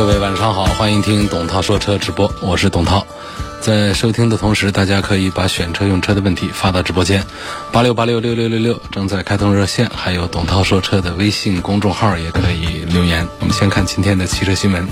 各位晚上好，欢迎听董涛说车直播，我是董涛。在收听的同时，大家可以把选车用车的问题发到直播间，八六八六六六六六正在开通热线，还有董涛说车的微信公众号也可以留言。我们先看今天的汽车新闻。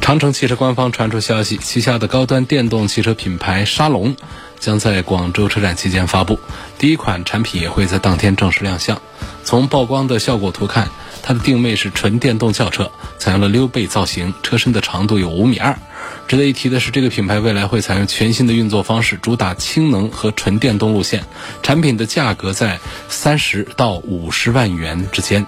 长城汽车官方传出消息，旗下的高端电动汽车品牌沙龙将在广州车展期间发布，第一款产品也会在当天正式亮相。从曝光的效果图看，它的定位是纯电动轿车，采用了溜背造型，车身的长度有五米二。值得一提的是，这个品牌未来会采用全新的运作方式，主打氢能和纯电动路线。产品的价格在三十到五十万元之间。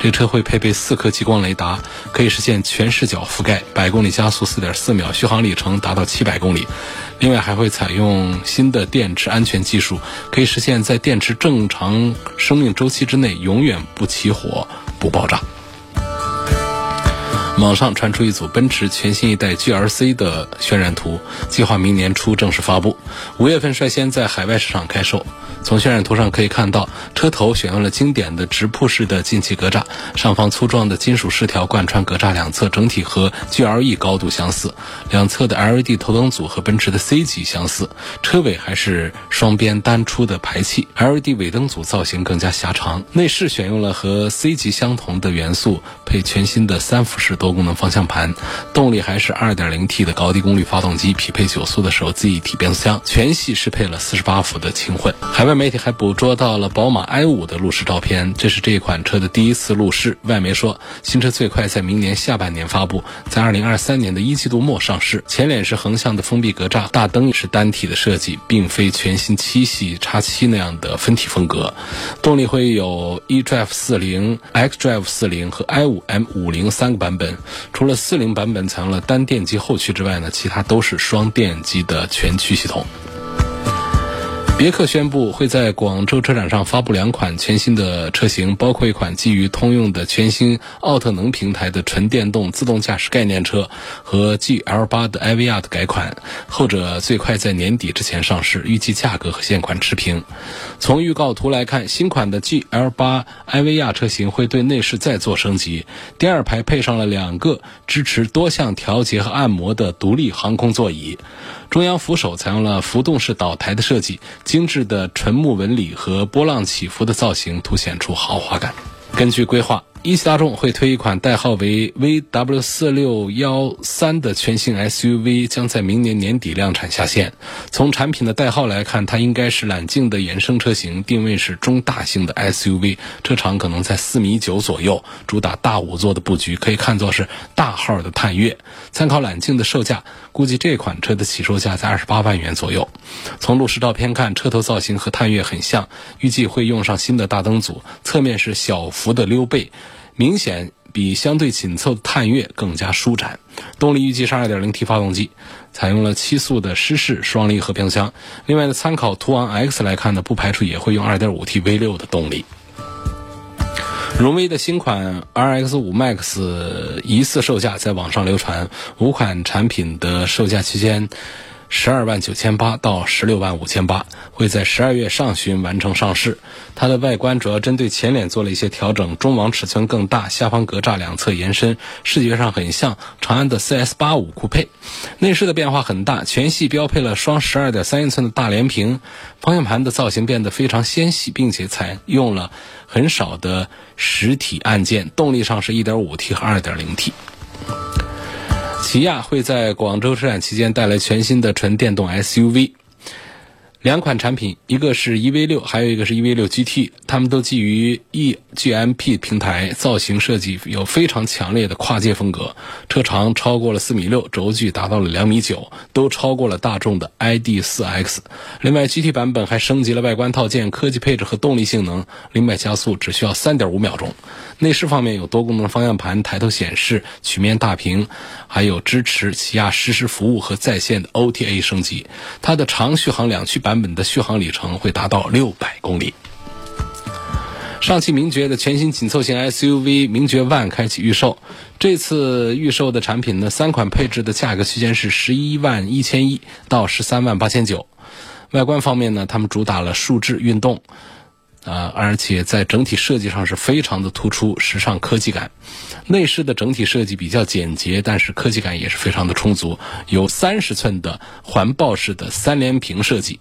这个车会配备四颗激光雷达，可以实现全视角覆盖，百公里加速四点四秒，续航里程达到七百公里。另外还会采用新的电池安全技术，可以实现在电池正常生命周期之内永远不起火、不爆炸。网上传出一组奔驰全新一代 GLC 的渲染图，计划明年初正式发布，五月份率先在海外市场开售。从渲染图上可以看到，车头选用了经典的直瀑式的进气格栅，上方粗壮的金属饰条贯穿格栅两侧，整体和 GLE 高度相似。两侧的 LED 头灯组和奔驰的 C 级相似，车尾还是双边单出的排气，LED 尾灯组造型更加狭长。内饰选用了和 C 级相同的元素，配全新的三辐式多多功能方向盘，动力还是 2.0T 的高低功率发动机，匹配九速的手自一体变速箱，全系适配了48伏的轻混。海外媒体还捕捉到了宝马 i5 的路试照片，这是这款车的第一次路试。外媒说，新车最快在明年下半年发布，在2023年的一季度末上市。前脸是横向的封闭格栅，大灯也是单体的设计，并非全新七系叉七那样的分体风格。动力会有 eDrive 40、xDrive 40和 i5 M50 三个版本。除了四零版本采用了单电机后驱之外呢，其他都是双电机的全驱系统。别克宣布会在广州车展上发布两款全新的车型，包括一款基于通用的全新奥特能平台的纯电动自动驾驶概念车和 GL8 的 iVR 的改款，后者最快在年底之前上市，预计价格和现款持平。从预告图来看，新款的 GL8 iVR 车型会对内饰再做升级，第二排配上了两个支持多项调节和按摩的独立航空座椅。中央扶手采用了浮动式岛台的设计，精致的纯木纹理和波浪起伏的造型凸显出豪华感。根据规划，一汽大众会推一款代号为 VW 四六幺三的全新 SUV，将在明年年底量产下线。从产品的代号来看，它应该是揽境的衍生车型，定位是中大型的 SUV，车长可能在四米九左右，主打大五座的布局，可以看作是大号的探岳。参考揽境的售价，估计这款车的起售价在二十八万元左右。从路试照片看，车头造型和探岳很像，预计会用上新的大灯组，侧面是小幅的溜背。明显比相对紧凑的探岳更加舒展。动力预计是 2.0T 发动机，采用了七速的湿式双离合变速箱。另外呢，参考途昂 X 来看呢，不排除也会用 2.5T V6 的动力。荣威的新款 RX 五 Max 疑似售价在网上流传，五款产品的售价区间。十二万九千八到十六万五千八，会在十二月上旬完成上市。它的外观主要针对前脸做了一些调整，中网尺寸更大，下方格栅两侧延伸，视觉上很像长安的 CS 八五酷配。内饰的变化很大，全系标配了双十二点三英寸的大连屏，方向盘的造型变得非常纤细，并且采用了很少的实体按键。动力上是一点五 T 和二点零 T。起亚会在广州车展期间带来全新的纯电动 SUV，两款产品，一个是 EV 六，还有一个是 EV 六 GT，它们都基于 eGMP 平台，造型设计有非常强烈的跨界风格，车长超过了四米六，轴距达到了两米九，都超过了大众的 ID.4X。另外，GT 版本还升级了外观套件、科技配置和动力性能，零百加速只需要三点五秒钟。内饰方面有多功能方向盘、抬头显示、曲面大屏，还有支持起亚实时服务和在线的 OTA 升级。它的长续航两驱版版本的续航里程会达到六百公里。上汽名爵的全新紧凑型 SUV 名爵 One 开启预售，这次预售的产品呢，三款配置的价格区间是十一万一千一到十三万八千九。外观方面呢，他们主打了数字运动。啊，而且在整体设计上是非常的突出时尚科技感。内饰的整体设计比较简洁，但是科技感也是非常的充足。有三十寸的环抱式的三连屏设计。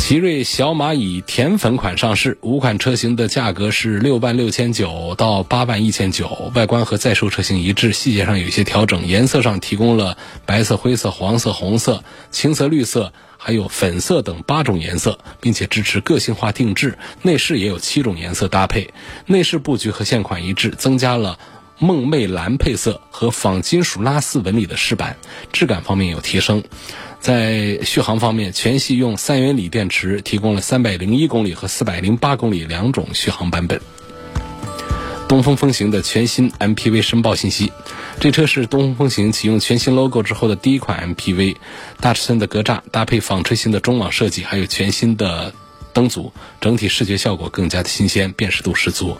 奇瑞小蚂蚁甜粉款上市，五款车型的价格是六万六千九到八万一千九，外观和在售车型一致，细节上有一些调整。颜色上提供了白色、灰色、黄色、红色、青色、绿色。还有粉色等八种颜色，并且支持个性化定制。内饰也有七种颜色搭配，内饰布局和现款一致，增加了梦魅蓝配色和仿金属拉丝纹理的饰板，质感方面有提升。在续航方面，全系用三元锂电池，提供了三百零一公里和四百零八公里两种续航版本。东风风行的全新 MPV 申报信息，这车是东风风行启用全新 logo 之后的第一款 MPV，大尺寸的格栅搭配纺锤形的中网设计，还有全新的灯组，整体视觉效果更加的新鲜，辨识度十足。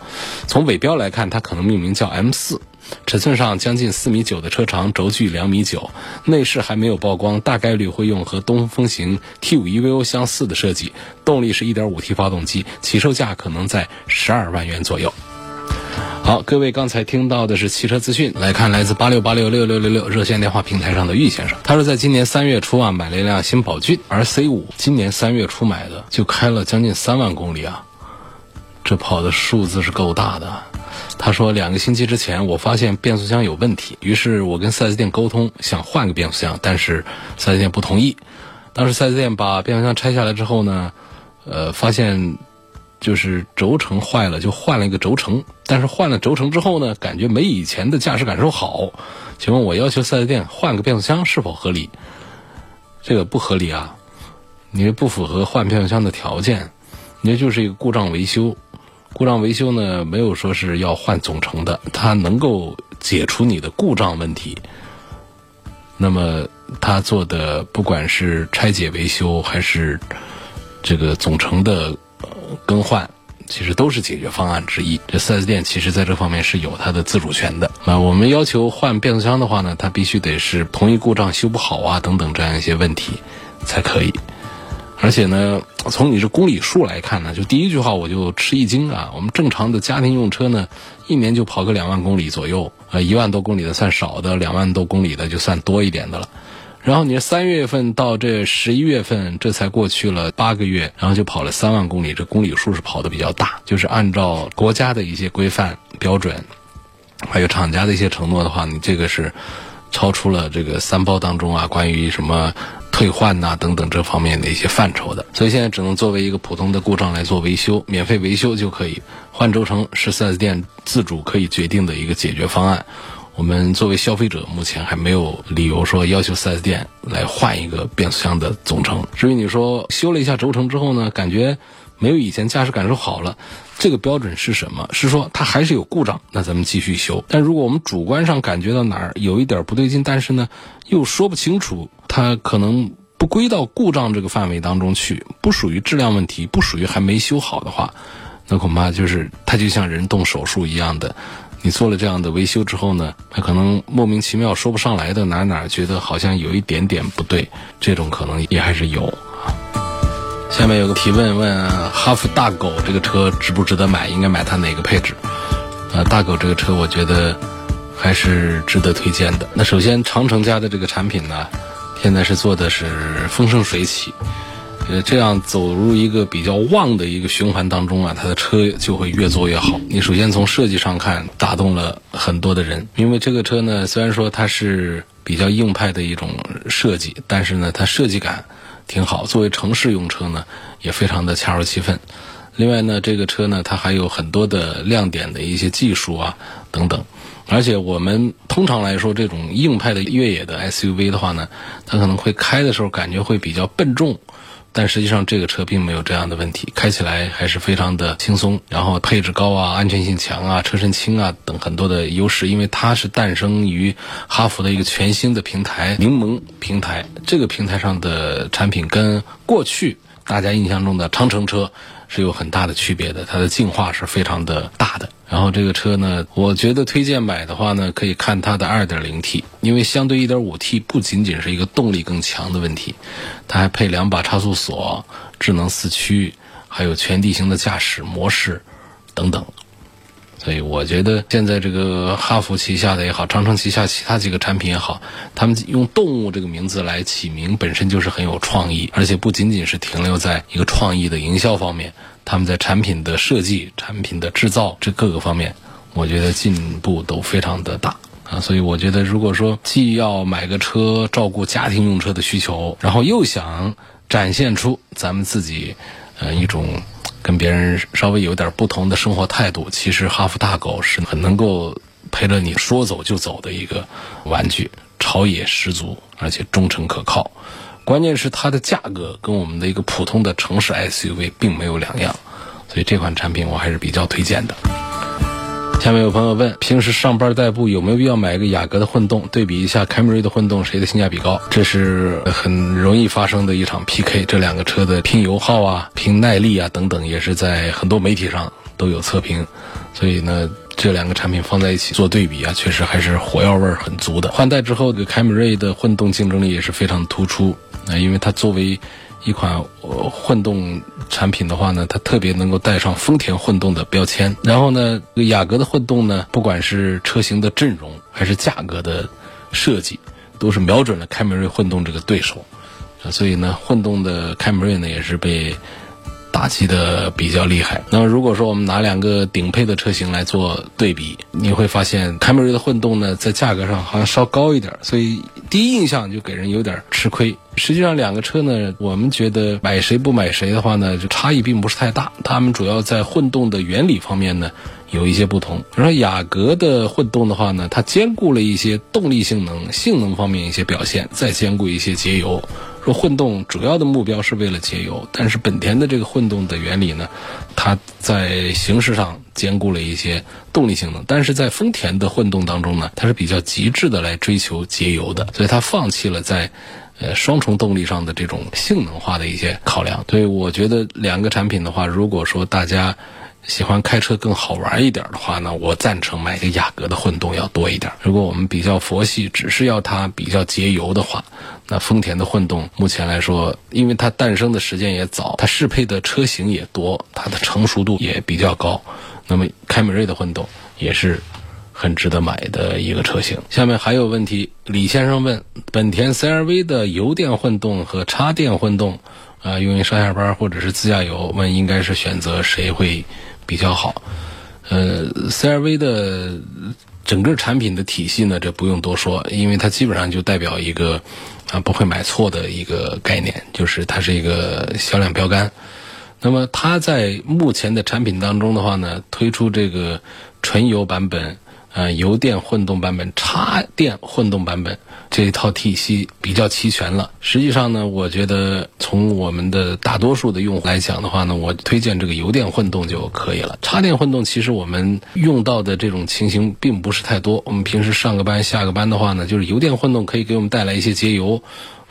从尾标来看，它可能命名叫 M 四，尺寸上将近四米九的车长，轴距两米九，内饰还没有曝光，大概率会用和东风风行 T 五 EVO 相似的设计，动力是一点五 T 发动机，起售价可能在十二万元左右。好，各位刚才听到的是汽车资讯。来看来自八六八六六六六六热线电话平台上的玉先生，他说在今年三月初啊买了一辆新宝骏 R C 五，今年三月初买的，就开了将近三万公里啊，这跑的数字是够大的。他说两个星期之前我发现变速箱有问题，于是我跟 4S 店沟通想换个变速箱，但是 4S 店不同意。当时 4S 店把变速箱拆下来之后呢，呃，发现。就是轴承坏了，就换了一个轴承。但是换了轴承之后呢，感觉没以前的驾驶感受好。请问我要求四 S 店换个变速箱是否合理？这个不合理啊！你这不符合换变速箱的条件，你这就是一个故障维修。故障维修呢，没有说是要换总成的，它能够解除你的故障问题。那么他做的不管是拆解维修还是这个总成的。更换其实都是解决方案之一。这 4S 店其实在这方面是有它的自主权的。那，我们要求换变速箱的话呢，它必须得是同一故障修不好啊等等这样一些问题才可以。而且呢，从你这公里数来看呢，就第一句话我就吃一惊啊。我们正常的家庭用车呢，一年就跑个两万公里左右，呃，一万多公里的算少的，两万多公里的就算多一点的了。然后你三月份到这十一月份，这才过去了八个月，然后就跑了三万公里，这公里数是跑的比较大。就是按照国家的一些规范标准，还有厂家的一些承诺的话，你这个是超出了这个三包当中啊关于什么退换呐等等这方面的一些范畴的。所以现在只能作为一个普通的故障来做维修，免费维修就可以换轴承，是四 S 店自主可以决定的一个解决方案。我们作为消费者，目前还没有理由说要求 4S 店来换一个变速箱的总成。至于你说修了一下轴承之后呢，感觉没有以前驾驶感受好了，这个标准是什么？是说它还是有故障，那咱们继续修。但如果我们主观上感觉到哪儿有一点不对劲，但是呢又说不清楚，它可能不归到故障这个范围当中去，不属于质量问题，不属于还没修好的话，那恐怕就是它就像人动手术一样的。你做了这样的维修之后呢，他可能莫名其妙说不上来的哪哪觉得好像有一点点不对，这种可能也还是有啊。下面有个提问问哈弗大狗这个车值不值得买，应该买它哪个配置？呃，大狗这个车我觉得还是值得推荐的。那首先长城家的这个产品呢，现在是做的是风生水起。呃，这样走入一个比较旺的一个循环当中啊，它的车就会越做越好。你首先从设计上看，打动了很多的人，因为这个车呢，虽然说它是比较硬派的一种设计，但是呢，它设计感挺好。作为城市用车呢，也非常的恰如其分。另外呢，这个车呢，它还有很多的亮点的一些技术啊等等。而且我们通常来说，这种硬派的越野的 SUV 的话呢，它可能会开的时候感觉会比较笨重。但实际上，这个车并没有这样的问题，开起来还是非常的轻松。然后配置高啊，安全性强啊，车身轻啊等很多的优势。因为它是诞生于哈弗的一个全新的平台——柠檬平台。这个平台上的产品跟过去大家印象中的长城车是有很大的区别的，它的进化是非常的大的。然后这个车呢，我觉得推荐买的话呢，可以看它的 2.0T，因为相对 1.5T 不仅仅是一个动力更强的问题，它还配两把差速锁、智能四驱，还有全地形的驾驶模式等等。所以我觉得现在这个哈弗旗下的也好，长城旗下其他几个产品也好，他们用“动物”这个名字来起名，本身就是很有创意，而且不仅仅是停留在一个创意的营销方面。他们在产品的设计、产品的制造这各个方面，我觉得进步都非常的大啊。所以我觉得，如果说既要买个车照顾家庭用车的需求，然后又想展现出咱们自己呃一种跟别人稍微有点不同的生活态度，其实哈弗大狗是很能够陪着你说走就走的一个玩具，朝野十足，而且忠诚可靠。关键是它的价格跟我们的一个普通的城市 SUV 并没有两样，所以这款产品我还是比较推荐的。下面有朋友问：平时上班代步有没有必要买一个雅阁的混动，对比一下凯美瑞的混动，谁的性价比高？这是很容易发生的一场 PK，这两个车的拼油耗啊、拼耐力啊等等，也是在很多媒体上都有测评，所以呢。这两个产品放在一起做对比啊，确实还是火药味儿很足的。换代之后，这个凯美瑞的混动竞争力也是非常突出啊，因为它作为一款混动产品的话呢，它特别能够带上丰田混动的标签。然后呢，雅阁的混动呢，不管是车型的阵容还是价格的设计，都是瞄准了凯美瑞混动这个对手，所以呢，混动的凯美瑞呢也是被。打击的比较厉害。那么如果说我们拿两个顶配的车型来做对比，你会发现凯美瑞的混动呢，在价格上好像稍高一点，所以第一印象就给人有点吃亏。实际上两个车呢，我们觉得买谁不买谁的话呢，就差异并不是太大。它们主要在混动的原理方面呢。有一些不同，比如说雅阁的混动的话呢，它兼顾了一些动力性能、性能方面一些表现，再兼顾一些节油。说混动主要的目标是为了节油，但是本田的这个混动的原理呢，它在形式上兼顾了一些动力性能，但是在丰田的混动当中呢，它是比较极致的来追求节油的，所以它放弃了在呃双重动力上的这种性能化的一些考量。所以我觉得两个产品的话，如果说大家。喜欢开车更好玩一点的话呢，我赞成买个雅阁的混动要多一点。如果我们比较佛系，只是要它比较节油的话，那丰田的混动目前来说，因为它诞生的时间也早，它适配的车型也多，它的成熟度也比较高。那么凯美瑞的混动也是很值得买的一个车型。下面还有问题，李先生问：本田 CR-V 的油电混动和插电混动，啊，用于上下班或者是自驾游，问应该是选择谁会？比较好，呃，CRV 的整个产品的体系呢，这不用多说，因为它基本上就代表一个啊不会买错的一个概念，就是它是一个销量标杆。那么它在目前的产品当中的话呢，推出这个纯油版本。呃，油电混动版本、插电混动版本这一套体系比较齐全了。实际上呢，我觉得从我们的大多数的用户来讲的话呢，我推荐这个油电混动就可以了。插电混动其实我们用到的这种情形并不是太多。我们平时上个班、下个班的话呢，就是油电混动可以给我们带来一些节油，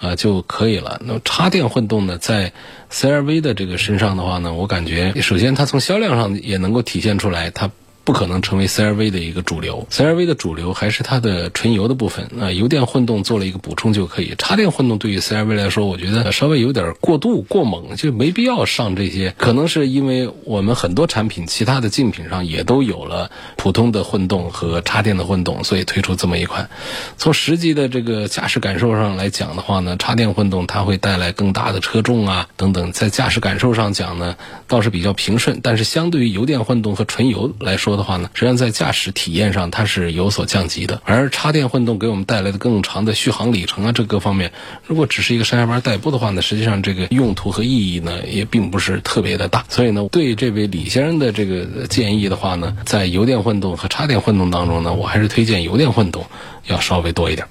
啊就可以了。那么插电混动呢，在 CRV 的这个身上的话呢，我感觉首先它从销量上也能够体现出来，它。不可能成为 CRV 的一个主流，CRV 的主流还是它的纯油的部分。那油电混动做了一个补充就可以。插电混动对于 CRV 来说，我觉得稍微有点过度过猛，就没必要上这些。可能是因为我们很多产品，其他的竞品上也都有了普通的混动和插电的混动，所以推出这么一款。从实际的这个驾驶感受上来讲的话呢，插电混动它会带来更大的车重啊等等，在驾驶感受上讲呢，倒是比较平顺。但是相对于油电混动和纯油来说，的话呢，实际上在驾驶体验上它是有所降级的。而插电混动给我们带来的更长的续航里程啊，这各方面，如果只是一个上下班代步的话呢，实际上这个用途和意义呢也并不是特别的大。所以呢，对这位李先生的这个建议的话呢，在油电混动和插电混动当中呢，我还是推荐油电混动要稍微多一点。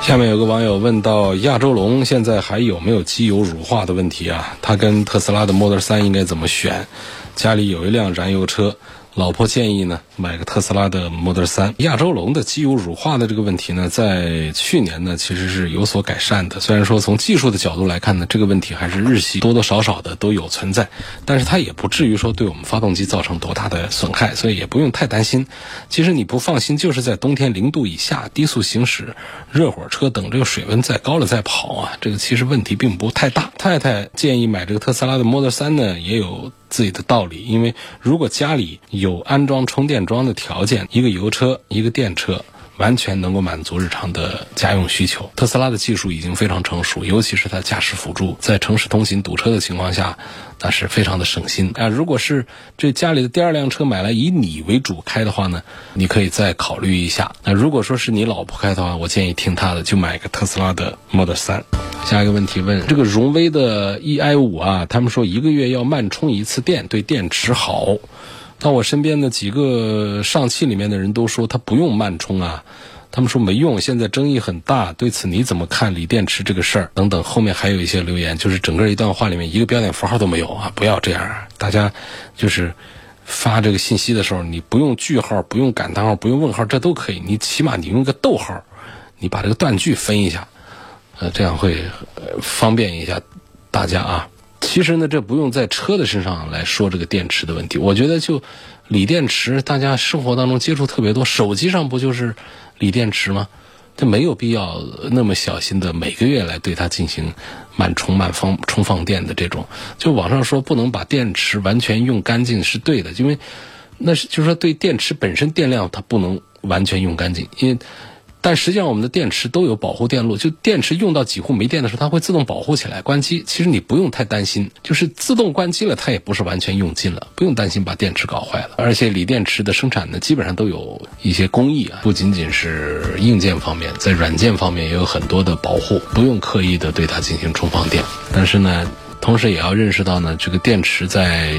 下面有个网友问到亚洲龙现在还有没有机油乳化的问题啊？它跟特斯拉的 Model 3应该怎么选？家里有一辆燃油车。老婆建议呢，买个特斯拉的 Model 3。亚洲龙的机油乳化的这个问题呢，在去年呢其实是有所改善的。虽然说从技术的角度来看呢，这个问题还是日系多多少少的都有存在，但是它也不至于说对我们发动机造成多大的损害，所以也不用太担心。其实你不放心，就是在冬天零度以下低速行驶，热火车等这个水温再高了再跑啊，这个其实问题并不太大。太太建议买这个特斯拉的 Model 3呢，也有。自己的道理，因为如果家里有安装充电桩的条件，一个油车，一个电车。完全能够满足日常的家用需求。特斯拉的技术已经非常成熟，尤其是它驾驶辅助，在城市通行堵车的情况下，那是非常的省心啊。如果是这家里的第二辆车买来以你为主开的话呢，你可以再考虑一下。那如果说是你老婆开的话，我建议听她的，就买个特斯拉的 Model 3。下一个问题问这个荣威的 Ei 五啊，他们说一个月要慢充一次电，对电池好。那我身边的几个上汽里面的人都说他不用慢充啊，他们说没用，现在争议很大。对此你怎么看锂电池这个事儿？等等，后面还有一些留言，就是整个一段话里面一个标点符号都没有啊！不要这样，大家就是发这个信息的时候，你不用句号，不用感叹号，不用问号，这都可以。你起码你用个逗号，你把这个断句分一下，呃，这样会方便一下大家啊。其实呢，这不用在车的身上来说这个电池的问题。我觉得就锂电池，大家生活当中接触特别多，手机上不就是锂电池吗？这没有必要那么小心的每个月来对它进行慢充、慢放、充放电的这种。就网上说不能把电池完全用干净是对的，因为那是就是说对电池本身电量它不能完全用干净，因为。但实际上，我们的电池都有保护电路，就电池用到几乎没电的时候，它会自动保护起来关机。其实你不用太担心，就是自动关机了，它也不是完全用尽了，不用担心把电池搞坏了。而且锂电池的生产呢，基本上都有一些工艺啊，不仅仅是硬件方面，在软件方面也有很多的保护，不用刻意的对它进行充放电。但是呢。同时也要认识到呢，这个电池在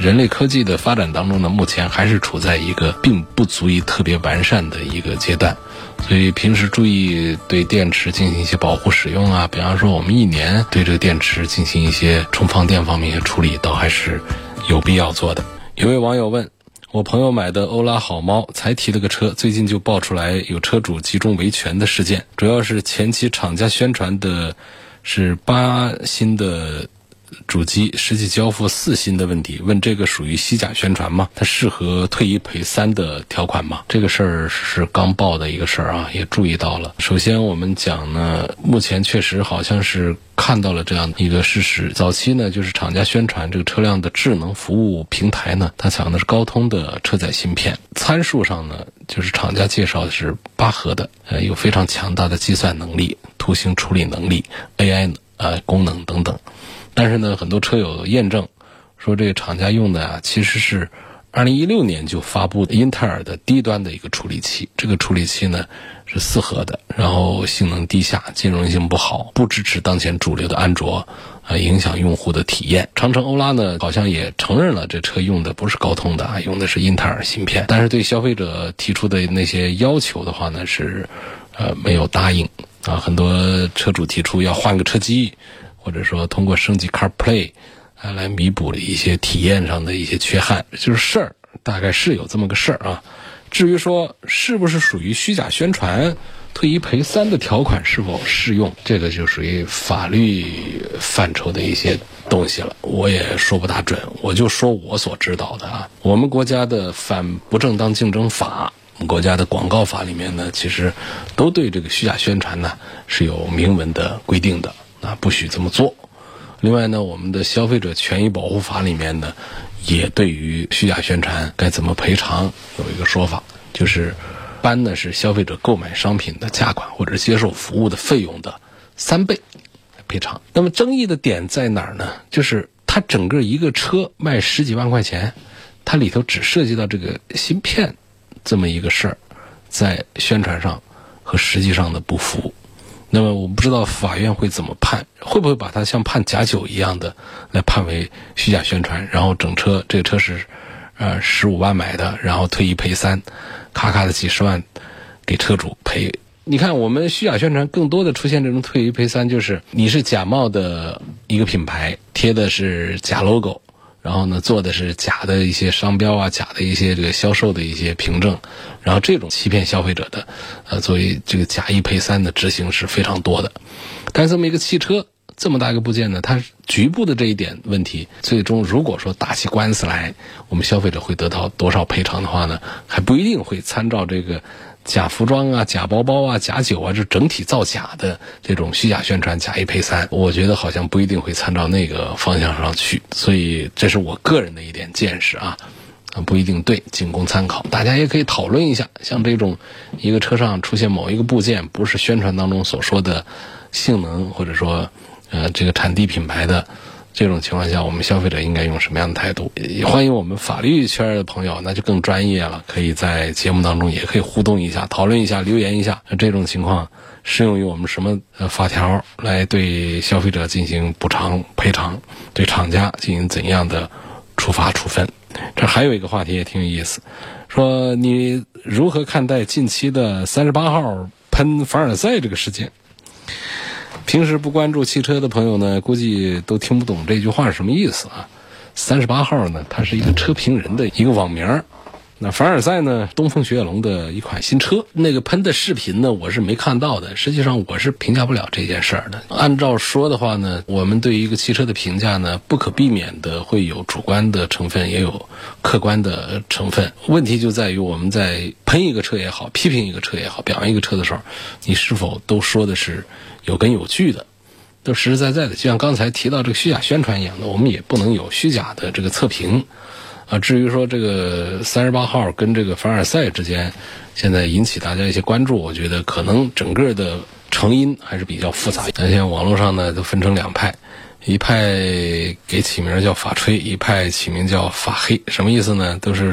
人类科技的发展当中呢，目前还是处在一个并不足以特别完善的一个阶段，所以平时注意对电池进行一些保护使用啊，比方说我们一年对这个电池进行一些充放电方面的处理，都还是有必要做的。有位网友问我朋友买的欧拉好猫才提了个车，最近就爆出来有车主集中维权的事件，主要是前期厂家宣传的是八新的。主机实际交付四新的问题，问这个属于虚假宣传吗？它适合退一赔三的条款吗？这个事儿是刚报的一个事儿啊，也注意到了。首先我们讲呢，目前确实好像是看到了这样一个事实。早期呢，就是厂家宣传这个车辆的智能服务平台呢，它采用的是高通的车载芯片，参数上呢，就是厂家介绍的是八核的，呃，有非常强大的计算能力、图形处理能力、AI 呃功能等等。但是呢，很多车友验证说，这个厂家用的啊，其实是二零一六年就发布的英特尔的低端的一个处理器。这个处理器呢是四核的，然后性能低下，兼容性不好，不支持当前主流的安卓，啊，影响用户的体验。长城欧拉呢，好像也承认了这车用的不是高通的啊，用的是英特尔芯片。但是对消费者提出的那些要求的话呢，是呃没有答应啊。很多车主提出要换个车机。或者说通过升级 CarPlay 啊来弥补了一些体验上的一些缺憾，就是事儿，大概是有这么个事儿啊。至于说是不是属于虚假宣传，退一赔三的条款是否适用，这个就属于法律范畴的一些东西了，我也说不大准。我就说我所知道的啊，我们国家的反不正当竞争法，我们国家的广告法里面呢，其实都对这个虚假宣传呢是有明文的规定的。啊，不许这么做。另外呢，我们的消费者权益保护法里面呢，也对于虚假宣传该怎么赔偿有一个说法，就是般呢是消费者购买商品的价款或者接受服务的费用的三倍赔偿。那么争议的点在哪儿呢？就是他整个一个车卖十几万块钱。它里头只涉及到这个芯片这么一个事儿，在宣传上和实际上的不符。那么我不知道法院会怎么判，会不会把它像判假酒一样的来判为虚假宣传，然后整车这个车是呃十五万买的，然后退一赔三，咔咔的几十万给车主赔。你看，我们虚假宣传更多的出现这种退一赔三，就是你是假冒的一个品牌，贴的是假 logo，然后呢做的是假的一些商标啊，假的一些这个销售的一些凭证，然后这种欺骗消费者的，呃，作为这个假一赔三的执行是非常多的。但是这么一个汽车这么大一个部件呢，它局部的这一点问题，最终如果说打起官司来，我们消费者会得到多少赔偿的话呢，还不一定会参照这个。假服装啊，假包包啊，假酒啊，这整体造假的这种虚假宣传，假一赔三，我觉得好像不一定会参照那个方向上去，所以这是我个人的一点见识啊，不一定对，仅供参考。大家也可以讨论一下，像这种一个车上出现某一个部件不是宣传当中所说的性能，或者说呃这个产地品牌的。这种情况下，我们消费者应该用什么样的态度？欢迎我们法律圈的朋友，那就更专业了，可以在节目当中也可以互动一下、讨论一下、留言一下。这种情况适用于我们什么法条来对消费者进行补偿赔偿，对厂家进行怎样的处罚处分？这还有一个话题也挺有意思，说你如何看待近期的三十八号喷凡尔赛这个事件？平时不关注汽车的朋友呢，估计都听不懂这句话是什么意思啊。三十八号呢，它是一个车评人的一个网名那凡尔赛呢，东风雪铁龙的一款新车，那个喷的视频呢，我是没看到的。实际上，我是评价不了这件事儿的。按照说的话呢，我们对于一个汽车的评价呢，不可避免的会有主观的成分，也有客观的成分。问题就在于我们在喷一个车也好，批评一个车也好，表扬一个车的时候，你是否都说的是有根有据的，都实实在在的。就像刚才提到这个虚假宣传一样的，我们也不能有虚假的这个测评。啊，至于说这个三十八号跟这个凡尔赛之间，现在引起大家一些关注，我觉得可能整个的成因还是比较复杂。现在网络上呢都分成两派，一派给起名叫法吹，一派起名叫法黑。什么意思呢？都是，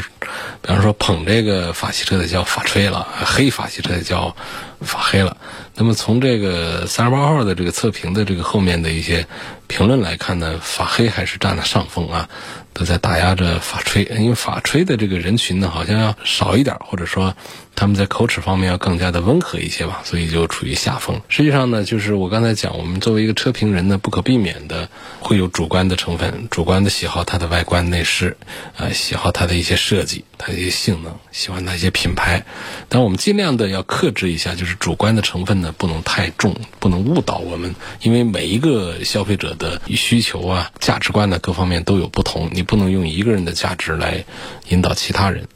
比方说捧这个法系车的叫法吹了，黑法系车的叫法黑了。那么从这个三十八号的这个测评的这个后面的一些评论来看呢，法黑还是占了上风啊。都在打压着法吹，因为法吹的这个人群呢，好像要少一点，或者说他们在口齿方面要更加的温和一些吧，所以就处于下风。实际上呢，就是我刚才讲，我们作为一个车评人呢，不可避免的会有主观的成分，主观的喜好它的外观内饰，啊，喜好它的一些设计，它的一些性能，喜欢它一些品牌。但我们尽量的要克制一下，就是主观的成分呢不能太重，不能误导我们，因为每一个消费者的需求啊、价值观呢各方面都有不同，你。不能用一个人的价值来引导其他人。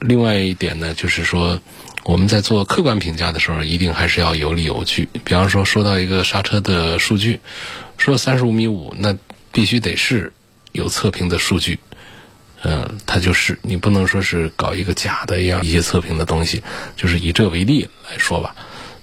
另外一点呢，就是说我们在做客观评价的时候，一定还是要有理有据。比方说，说到一个刹车的数据，说三十五米五，那必须得是有测评的数据。嗯，它就是你不能说是搞一个假的一样一些测评的东西。就是以这为例来说吧。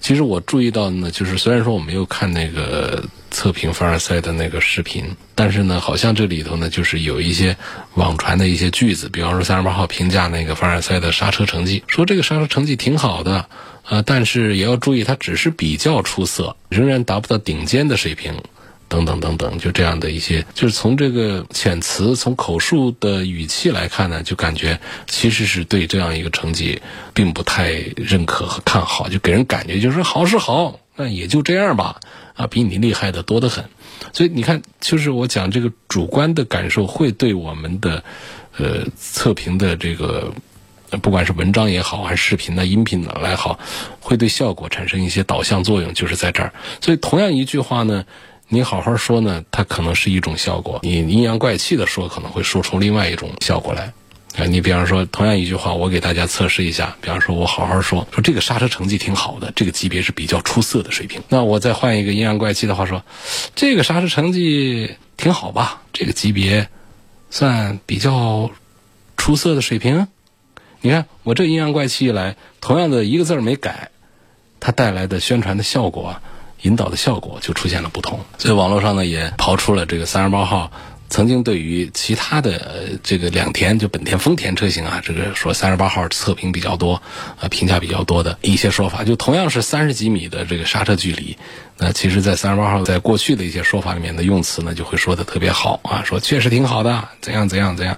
其实我注意到呢，就是虽然说我没有看那个测评凡尔赛的那个视频，但是呢，好像这里头呢，就是有一些网传的一些句子，比方说三十八号评价那个凡尔赛的刹车成绩，说这个刹车成绩挺好的，呃，但是也要注意，它只是比较出色，仍然达不到顶尖的水平。等等等等，就这样的一些，就是从这个遣词、从口述的语气来看呢，就感觉其实是对这样一个成绩并不太认可和看好，就给人感觉就是好是好，那也就这样吧，啊，比你厉害的多得很。所以你看，就是我讲这个主观的感受会对我们的呃测评的这个，不管是文章也好，还是视频的音频的来好，会对效果产生一些导向作用，就是在这儿。所以同样一句话呢。你好好说呢，它可能是一种效果；你阴阳怪气的说，可能会说出另外一种效果来。啊，你比方说，同样一句话，我给大家测试一下。比方说，我好好说，说这个刹车成绩挺好的，这个级别是比较出色的水平。那我再换一个阴阳怪气的话说，这个刹车成绩挺好吧？这个级别算比较出色的水平。你看，我这阴阳怪气一来，同样的一个字儿没改，它带来的宣传的效果。引导的效果就出现了不同，所以网络上呢也刨出了这个三十八号曾经对于其他的这个两田就本田、丰田车型啊，这个说三十八号测评比较多，呃，评价比较多的一些说法，就同样是三十几米的这个刹车距离，那其实，在三十八号在过去的一些说法里面的用词呢，就会说的特别好啊，说确实挺好的，怎样怎样怎样，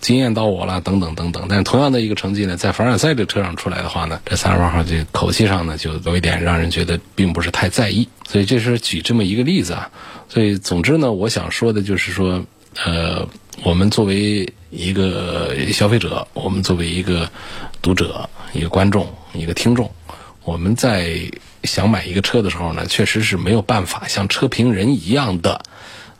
惊艳到我了，等等等等。但是同样的一个成绩呢，在凡尔赛这车上出来的话呢，这三十八号这口气上呢，就有一点让人觉得并不是太在意。所以这是举这么一个例子啊。所以，总之呢，我想说的就是说，呃，我们作为一个消费者，我们作为一个读者、一个观众、一个听众，我们在想买一个车的时候呢，确实是没有办法像车评人一样的，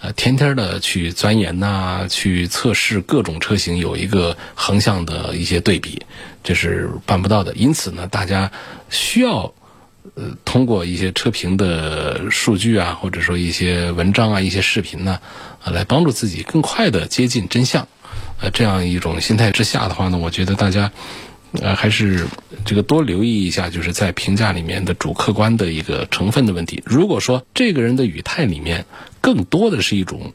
呃，天天的去钻研呐，去测试各种车型，有一个横向的一些对比，这是办不到的。因此呢，大家需要。呃，通过一些车评的数据啊，或者说一些文章啊、一些视频呢，啊，来帮助自己更快的接近真相。呃，这样一种心态之下的话呢，我觉得大家呃还是这个多留意一下，就是在评价里面的主客观的一个成分的问题。如果说这个人的语态里面更多的是一种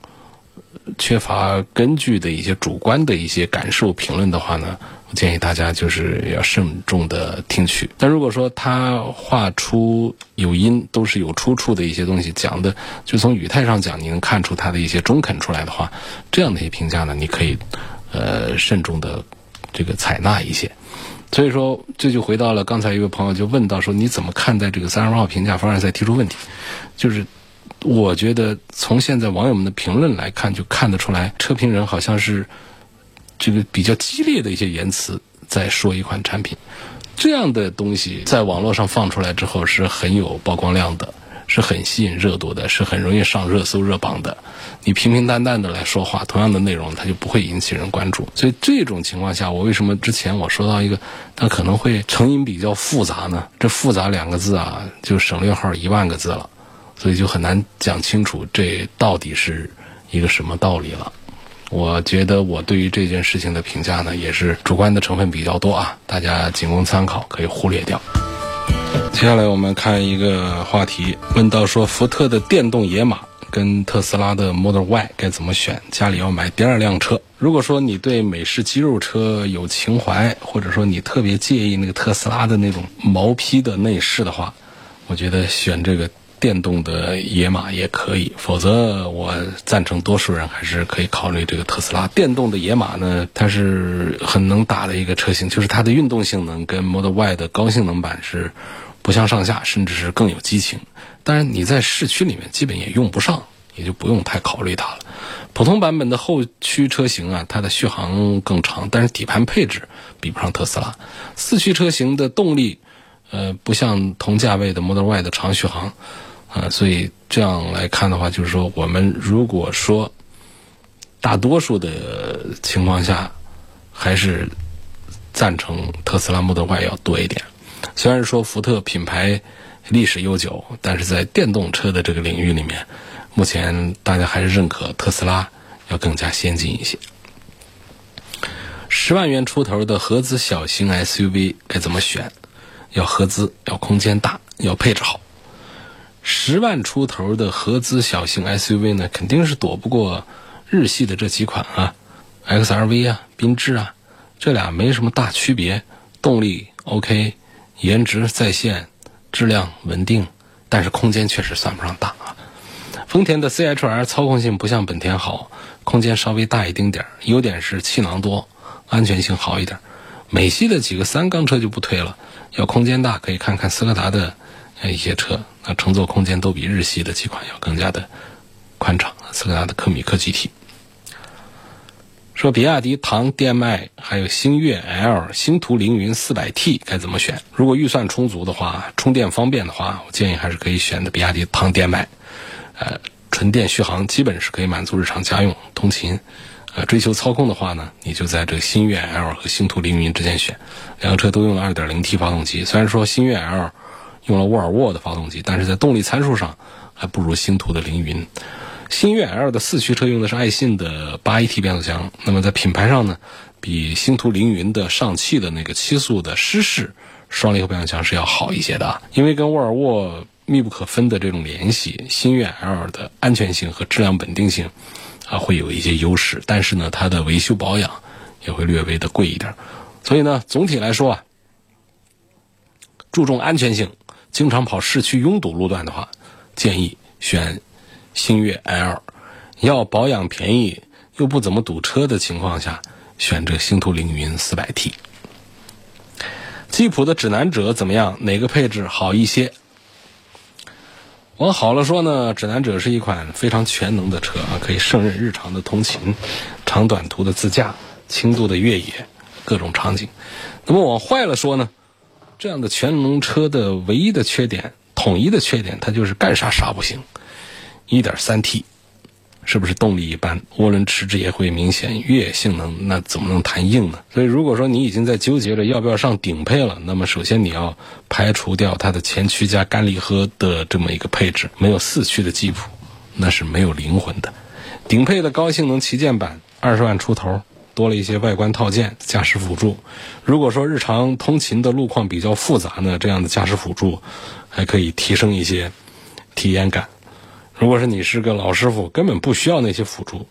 缺乏根据的一些主观的一些感受评论的话呢？我建议大家就是要慎重的听取。但如果说他话出有音，都是有出处的一些东西讲的，就从语态上讲，你能看出他的一些中肯出来的话，这样的一些评价呢，你可以呃慎重的这个采纳一些。所以说，这就回到了刚才一位朋友就问到说，你怎么看待这个三十八号评价方案在提出问题？就是我觉得从现在网友们的评论来看，就看得出来，车评人好像是。这个比较激烈的一些言辞在说一款产品，这样的东西在网络上放出来之后是很有曝光量的，是很吸引热度的，是很容易上热搜热榜的。你平平淡淡的来说话，同样的内容它就不会引起人关注。所以这种情况下，我为什么之前我说到一个，它可能会成因比较复杂呢？这复杂两个字啊，就省略号一万个字了，所以就很难讲清楚这到底是一个什么道理了。我觉得我对于这件事情的评价呢，也是主观的成分比较多啊，大家仅供参考，可以忽略掉。接下来我们看一个话题，问到说福特的电动野马跟特斯拉的 Model Y 该怎么选？家里要买第二辆车，如果说你对美式肌肉车有情怀，或者说你特别介意那个特斯拉的那种毛坯的内饰的话，我觉得选这个。电动的野马也可以，否则我赞成多数人还是可以考虑这个特斯拉电动的野马呢。它是很能打的一个车型，就是它的运动性能跟 Model Y 的高性能版是不相上下，甚至是更有激情。当然你在市区里面基本也用不上，也就不用太考虑它了。普通版本的后驱车型啊，它的续航更长，但是底盘配置比不上特斯拉。四驱车型的动力，呃，不像同价位的 Model Y 的长续航。啊，所以这样来看的话，就是说，我们如果说大多数的情况下，还是赞成特斯拉 Model Y 要多一点。虽然说福特品牌历史悠久，但是在电动车的这个领域里面，目前大家还是认可特斯拉要更加先进一些。十万元出头的合资小型 SUV 该怎么选？要合资，要空间大，要配置好。十万出头的合资小型 SUV 呢，肯定是躲不过日系的这几款啊，XRV 啊，缤智啊，这俩没什么大区别，动力 OK，颜值在线，质量稳定，但是空间确实算不上大啊。丰田的 CHR 操控性不像本田好，空间稍微大一丁点儿，优点是气囊多，安全性好一点。美系的几个三缸车就不推了，要空间大可以看看斯柯达的一些车。那乘坐空间都比日系的几款要更加的宽敞。斯柯达的科米克 GT，说比亚迪唐 DM-i 还有星越 L、星途凌云 400T 该怎么选？如果预算充足的话，充电方便的话，我建议还是可以选的比亚迪唐 DM-i。呃，纯电续航基本是可以满足日常家用、通勤。呃，追求操控的话呢，你就在这个星越 L 和星途凌云之间选。两个车都用了 2.0T 发动机，虽然说星越 L。用了沃尔沃的发动机，但是在动力参数上还不如星途的凌云。星越 L 的四驱车用的是爱信的八 AT 变速箱，那么在品牌上呢，比星途凌云的上汽的那个七速的湿式双离合变速箱是要好一些的。因为跟沃尔沃密不可分的这种联系，星越 L 的安全性和质量稳定性，啊会有一些优势，但是呢，它的维修保养也会略微的贵一点。所以呢，总体来说啊，注重安全性，经常跑市区拥堵路段的话，建议选星越 L。要保养便宜又不怎么堵车的情况下，选这星途凌云 400T。吉普的指南者怎么样？哪个配置好一些？往好了说呢，指南者是一款非常全能的车啊，可以胜任日常的通勤、长短途的自驾、轻度的越野各种场景。那么往坏了说呢，这样的全能车的唯一的缺点、统一的缺点，它就是干啥啥不行。1.3T。是不是动力一般，涡轮迟滞也会明显，越野性能那怎么能谈硬呢？所以如果说你已经在纠结着要不要上顶配了，那么首先你要排除掉它的前驱加干离合的这么一个配置，没有四驱的吉普，那是没有灵魂的。顶配的高性能旗舰版二十万出头，多了一些外观套件、驾驶辅助。如果说日常通勤的路况比较复杂呢，这样的驾驶辅助还可以提升一些体验感。如果是你是个老师傅，根本不需要那些辅助，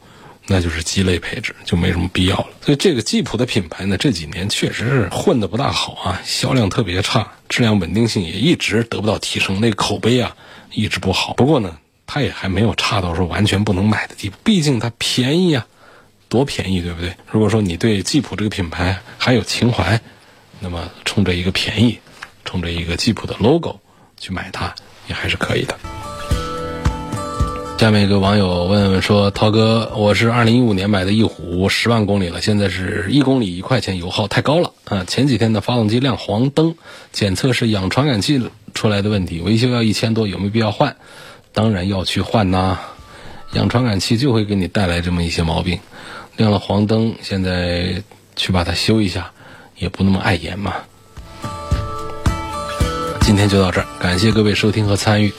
那就是鸡肋配置，就没什么必要了。所以这个吉普的品牌呢，这几年确实是混得不大好啊，销量特别差，质量稳定性也一直得不到提升，那口碑啊一直不好。不过呢，它也还没有差到说完全不能买的地步，毕竟它便宜啊，多便宜，对不对？如果说你对吉普这个品牌还有情怀，那么冲着一个便宜，冲着一个吉普的 logo 去买它，也还是可以的。下面一个网友问问说：“涛哥，我是二零一五年买的翼虎，十万公里了，现在是一公里一块钱油耗太高了啊！前几天的发动机亮黄灯，检测是氧传感器出来的问题，维修要一千多，有没有必要换？当然要去换呐！氧传感器就会给你带来这么一些毛病，亮了黄灯，现在去把它修一下，也不那么碍眼嘛。今天就到这儿，感谢各位收听和参与。”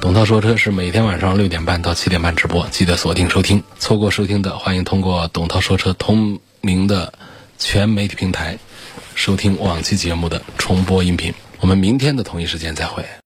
董涛说车是每天晚上六点半到七点半直播，记得锁定收听。错过收听的，欢迎通过董涛说车同名的全媒体平台收听往期节目的重播音频。我们明天的同一时间再会。